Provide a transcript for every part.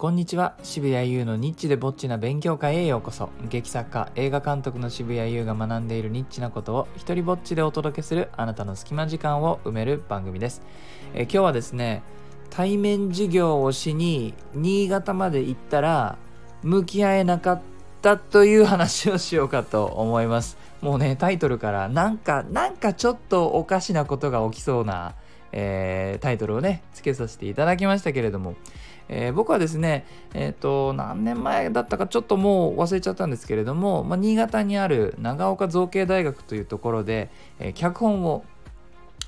こんにちは。渋谷優のニッチでぼっちな勉強会へようこそ。劇作家映画監督の渋谷優が学んでいるニッチなことを一人ぼっちでお届けするあなたの隙間時間を埋める番組です、え今日はですね対面授業をしに新潟まで行ったら向き合えなかったという話をしようかと思います。もうねタイトルからなんかなんかちょっとおかしなことが起きそうな、えー、タイトルをねつけさせていただきましたけれども。えー、僕はですね、えっ、ー、と、何年前だったかちょっともう忘れちゃったんですけれども、まあ、新潟にある長岡造形大学というところで、えー、脚本を、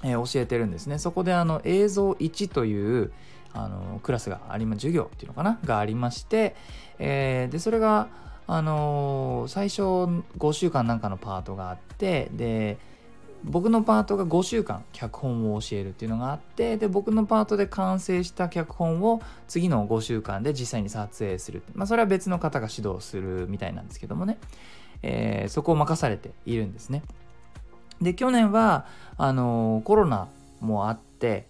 え教えてるんですね。そこであの映像1というあのクラスがありま、授業っていうのかな？がありまして、えで、それが、あの最初5週間なんかのパートがあって、で、僕のパートが5週間脚本を教えるっていうのがあってで僕のパートで完成した脚本を次の5週間で実際に撮影する、まあ、それは別の方が指導するみたいなんですけどもね、えー、そこを任されているんですね。で去年はあのー、コロナもあって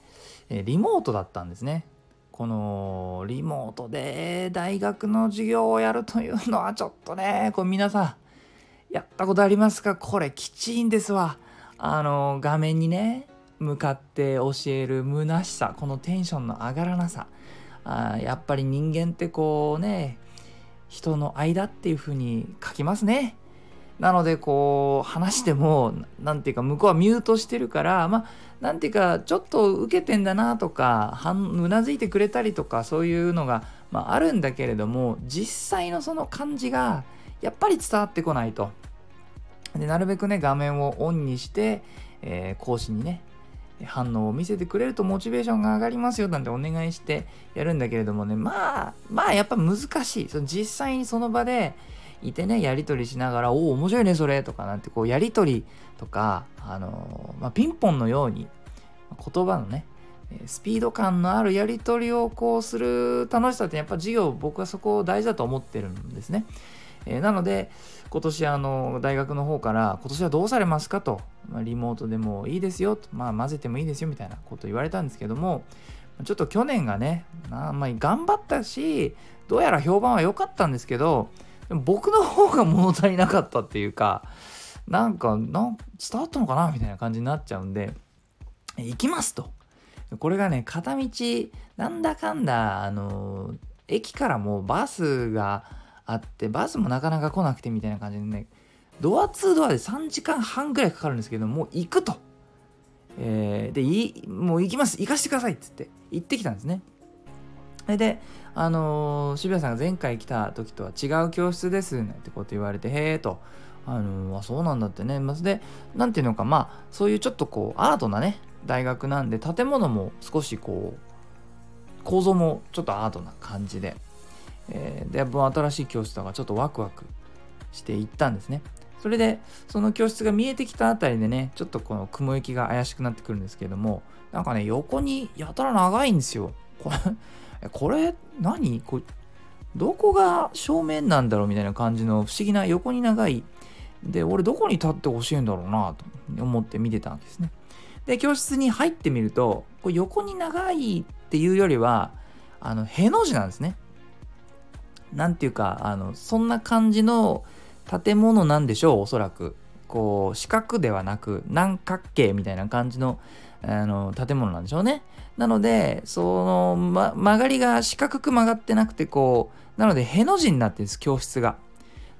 リモートだったんですね。このリモートで大学の授業をやるというのはちょっとねこう皆さんやったことありますか？これきちいんですわ。あの画面にね向かって教える虚しさこのテンションの上がらなさ。あやっぱり人間ってこうね人の間っていう風に書きますね。なのでこう話しても何ていうか向こうはミュートしてるからまあ何ていうかちょっと受けてんだなとかうなずいてくれたりとかそういうのが、まあ、あるんだけれども実際のその感じがやっぱり伝わってこないと。でなるべくね画面をオンにして、えー、講師にね反応を見せてくれるとモチベーションが上がりますよなんてお願いしてやるんだけれどもねまあまあやっぱ難しいその実際にその場でいてねやり取りしながら「おお面白いねそれ」とかなんてこうやり取りとかあのー、まあ、ピンポンのように言葉のねスピード感のあるやり取りをこうする楽しさってやっぱ授業僕はそこを大事だと思ってるんですね。えー、なので今年あの大学の方から今年はどうされますかと、まあ、リモートでもいいですよと、まあ、混ぜてもいいですよみたいなこと言われたんですけどもちょっと去年がねあまあ、頑張ったしどうやら評判は良かったんですけど僕の方が物足りなかったっていうかなんかなん伝わったのかなみたいな感じになっちゃうんで行きますと。これがね片道なんだかんだあの駅からもバスがあってバスもなかなか来なくてみたいな感じでねドア2ドアで3時間半ぐらいかかるんですけどもう行くと、えー、でいもう行きます。行かしてくださいっつって行ってきたんですね。であのー、渋谷さんが前回来た時とは違う教室ですなんてこと言われてへえと。あのー、あそうなんだってね。まずで何ていうのかまあそういうちょっとこうアートなね大学なんで建物も少しこう構造もちょっとアートな感じで。えー、で新しい教室だかちょっとワクワクしていったんですね。それでその教室が見えてきたあたりでねちょっとこの雲行きが怪しくなってくるんですけどもなんかね横にやたら長いんですよ。これこれ何？これどこが正面なんだろうみたいな感じの不思議な横に長い。で俺どこに立ってほしいんだろうなと思って見てたんですね。で教室に入ってみるとこれ横に長いっていうよりはあのへの字なんですね。何て言うかあのそんな感じの建物なんでしょうおそらく。こう四角ではなく南角形みたいな感じのあの建物なんでしょうね。なのでその、ま、曲がりが四角く曲がってなくてこうなのでへの字になってるんです教室が。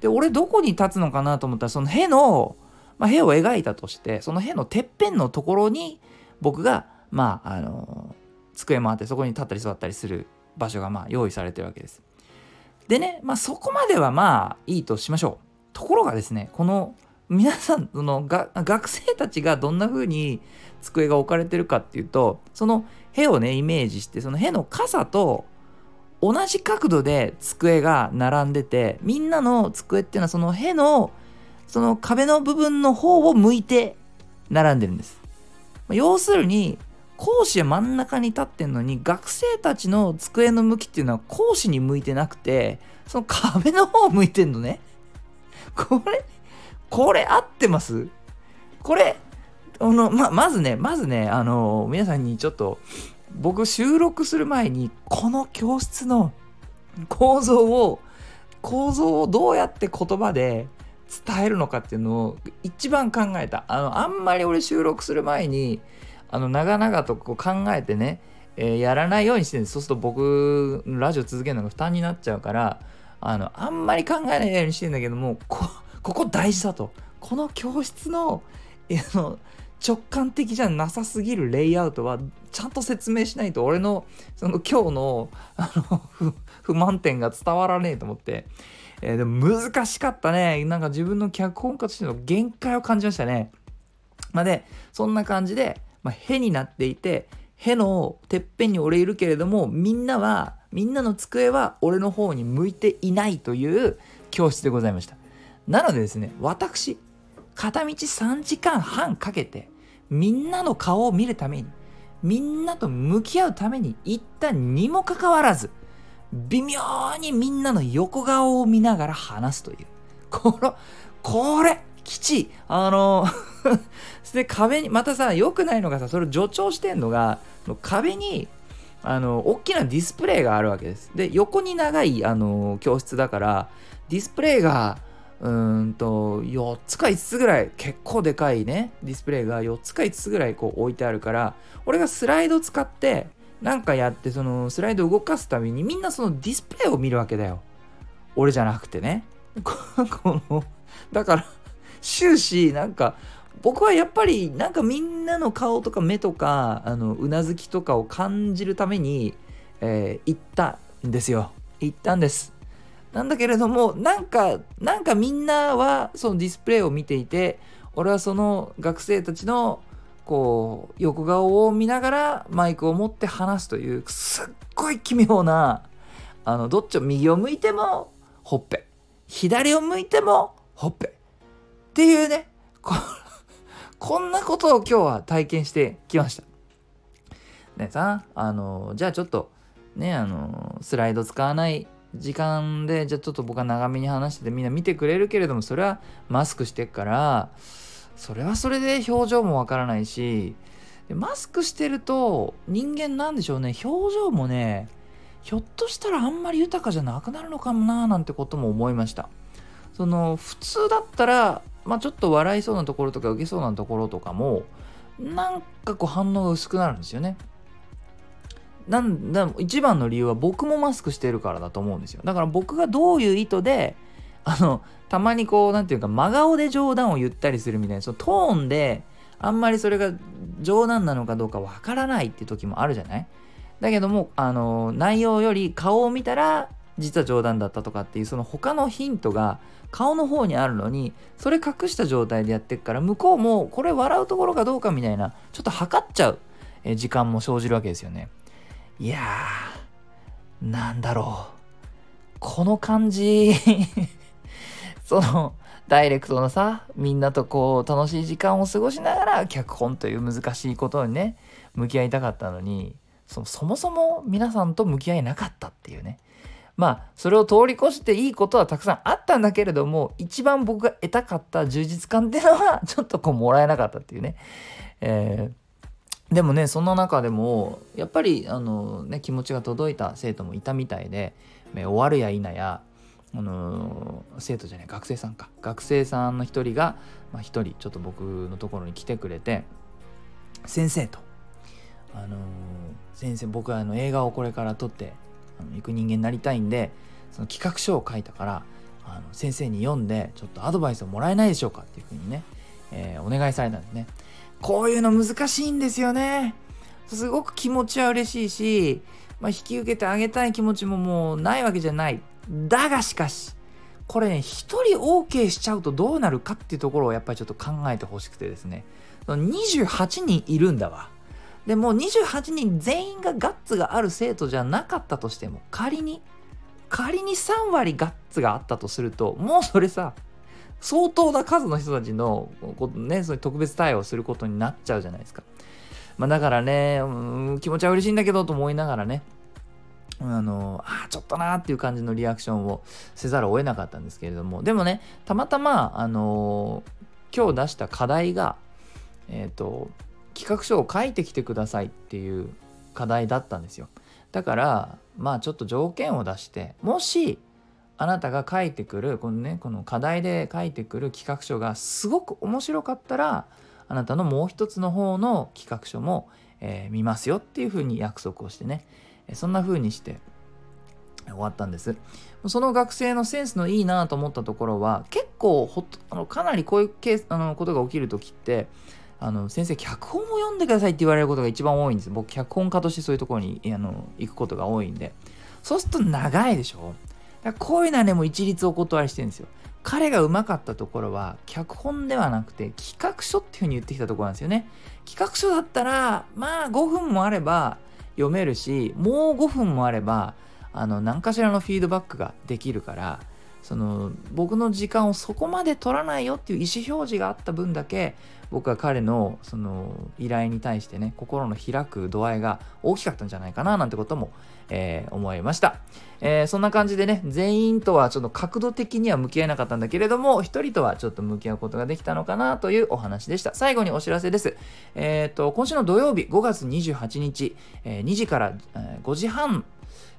で俺どこに立つのかなと思ったらそのへの、まあ、へを描いたとしてそのへのてっぺんのところに僕がまああの机もあってそこに立ったり座ったりする場所がまあ用意されてるわけです。でね、まあ、そこまではまあいいとしましょう。ところがですね、この皆さんのが学生たちがどんな風に机が置かれてるかっていうと、その絵をね、イメージして、その絵の傘と同じ角度で机が並んでて、みんなの机っていうのはその絵のその壁の部分の方を向いて並んでるんです。ま要するに、講師は真ん中に立ってんのに学生たちの机の向きっていうのは講師に向いてなくてその壁の方向いてんのね。これこれ合ってます？これあのままずねまずねあの皆さんにちょっと僕収録する前にこの教室の構造を構造をどうやって言葉で伝えるのかっていうのを一番考えた。あのあんまり俺収録する前にあの長々とこう考えてね、えー、やらないようにしてるんですそうすると僕ラジオ続けるのが負担になっちゃうからあのあんまり考えないようにしてんだけどもここ大事だと。この教室のの直感的じゃなさすぎるレイアウトはちゃんと説明しないと俺のその今日のあの不満点が伝わらねえと思って、えー、でも難しかったね。なんか自分の脚本家としての限界を感じましたね。まあでそんな感じで、まあ、へになっていてへのてっぺんに俺いるけれどもみんなはみんなの机は俺の方に向いていないという教室でございました。なのでですね私片道3時間半かけてみんなの顔を見るためにみんなと向き合うために行ったにもかかわらず微妙にみんなの横顔を見ながら話すという。このこれきちあの で壁にまたさ良くないのがさそれを助長してんのが壁にあの大きなディスプレイがあるわけです。で横に長いあの教室だからディスプレイがうんと4つか5つぐらい結構でかいねディスプレイが4つか5つぐらいこう置いてあるから俺がスライド使ってなんかやってそのスライド動かすためにみんなそのディスプレイを見るわけだよ。俺じゃなくてね。こ のだから終始なんか僕はやっぱりなんかみんなの顔とか目とかあのうなずきとかを感じるために、えー、行ったんですよ。行ったんです。なんだけれどもなんかなんかみんなはそのディスプレイを見ていて俺はその学生たちのこう横顔を見ながらマイクを持って話すというすっごい奇妙なあのどっちを右を向いてもほっぺ左を向いてもほっぺ。っていうね こんなことを今日は体験してきました。でさあのじゃあちょっとねあのスライド使わない時間でじゃあちょっと僕は長めに話しててみんな見てくれるけれどもそれはマスクしてっからそれはそれで表情もわからないしマスクしてると人間なんでしょうね表情もねひょっとしたらあんまり豊かじゃなくなるのかもななんてことも思いましたその普通だったらまあちょっと笑いそうなところとか受けそうなところとかもなんかこう反応が薄くなるんですよね。なんだ一番の理由は僕もマスクしてるからだと思うんですよ。だから僕がどういう意図であのたまにこう何て言うか真顔で冗談を言ったりするみたいなそのトーンであんまりそれが冗談なのかどうかわからないって時もあるじゃない。だけどもあの内容より顔を見たら実は冗談だったとかっていうその他のヒントが顔の方にあるのにそれ隠した状態でやってっから向こうもこれ笑うところかどうかみたいなちょっと測っちゃう時間も生じるわけですよね。いやー、なんだろう。この感じ その、ダイレクトなさ、みんなとこう、楽しい時間を過ごしながら、脚本という難しいことにね、向き合いたかったのに、そそもそも皆さんと向き合えなかったっていうね。まあ、それを通り越していいことはたくさんあったんだけれども、一番僕が得たかった充実感っていうのは、ちょっとこう、もらえなかったっていうね。えーでもねそんな中でもやっぱりあの、ね、気持ちが届いた生徒もいたみたいで、終わるや否やあの生徒じゃない学生さんか学生さんの一人が一、まあ、人ちょっと僕のところに来てくれて先生とあの先生僕はあの映画をこれから撮ってあの行く人間になりたいんでその企画書を書いたからあの先生に読んでちょっとアドバイスをもらえないでしょうかっていうふうにね、えー、お願いされたんですね。こういうの難しいんですよね。すごく気持ちは嬉しいし、まあ、引き受けてあげたい気持ちももうないわけじゃない。だがしかし、これね、一人 OK しちゃうとどうなるかっていうところをやっぱりちょっと考えてほしくてですね。28人いるんだわ。でも28人全員がガッツがある生徒じゃなかったとしても、仮に、仮に3割ガッツがあったとすると、もうそれさ、相当な数の人たちのね、そういう特別対応することになっちゃうじゃないですか。まあ、だからね、うん、気持ちは嬉しいんだけどと思いながらね、あの、あちょっとなーっていう感じのリアクションをせざるを得なかったんですけれども、でもね、たまたま、あの今日出した課題が、えっ、ー、と、企画書を書いてきてくださいっていう課題だったんですよ。だからまあちょっと条件を出してもしあなたが書いてくるこのねこの課題で書いてくる企画書がすごく面白かったらあなたのもう一つの方の企画書も、えー、見ますよっていうふうに約束をしてねそんな風にして終わったんですその学生のセンスのいいなと思ったところは結構ほあのかなりこういうケースあのことが起きる時ってあの先生脚本を読んでくださいって言われることが一番多いんです。僕脚本家としてそういうところにあの行くことが多いんで。そうすると長いでしょ。だからこういうのはねもう一律お断りしてるんですよ。彼がうまかったところは脚本ではなくて企画書っていうふうに言ってきたところなんですよね。企画書だったらまあ5分もあれば読めるしもう5分もあればあの何かしらのフィードバックができるからその僕の時間をそこまで取らないよっていう意思表示があった分だけ僕は彼のその依頼に対してね心の開く度合いが大きかったんじゃないかななんてことも、えー、思いました、えー、そんな感じでね全員とはちょっと角度的には向き合えなかったんだけれども一人とはちょっと向き合うことができたのかなというお話でした。最後にお知らせです。えっ、と今週の土曜日5月28日、え2時から、え5時半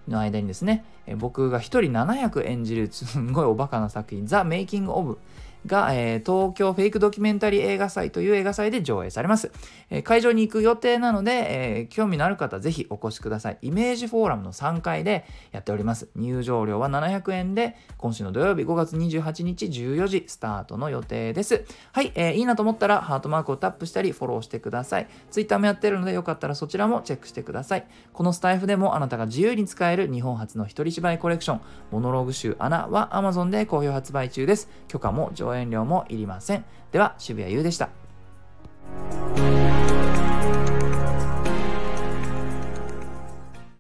の間にですね、僕が一人700演じるすんごいおバカな作品、ザ・メイキング・オブが、えー、東京フェイクドキュメンタリー映画祭という映画祭で上映されます。えー、会場に行く予定なので、えー、興味のある方ぜひお越しください。イメージフォーラムの3階でやっております。入場料は700円で、今週の土曜日5月28日14時スタートの予定です。はい、えー、いいなと思ったらハートマークをタップしたりフォローしてください。Twitter もやってるのでよかったらそちらもチェックしてください。このスタイフでもあなたが自由に使える日本初の一人芝居コレクション、モノローグ集アナは Amazon で好評発売中です。許可も上映演料もいりません。では、渋谷優でした。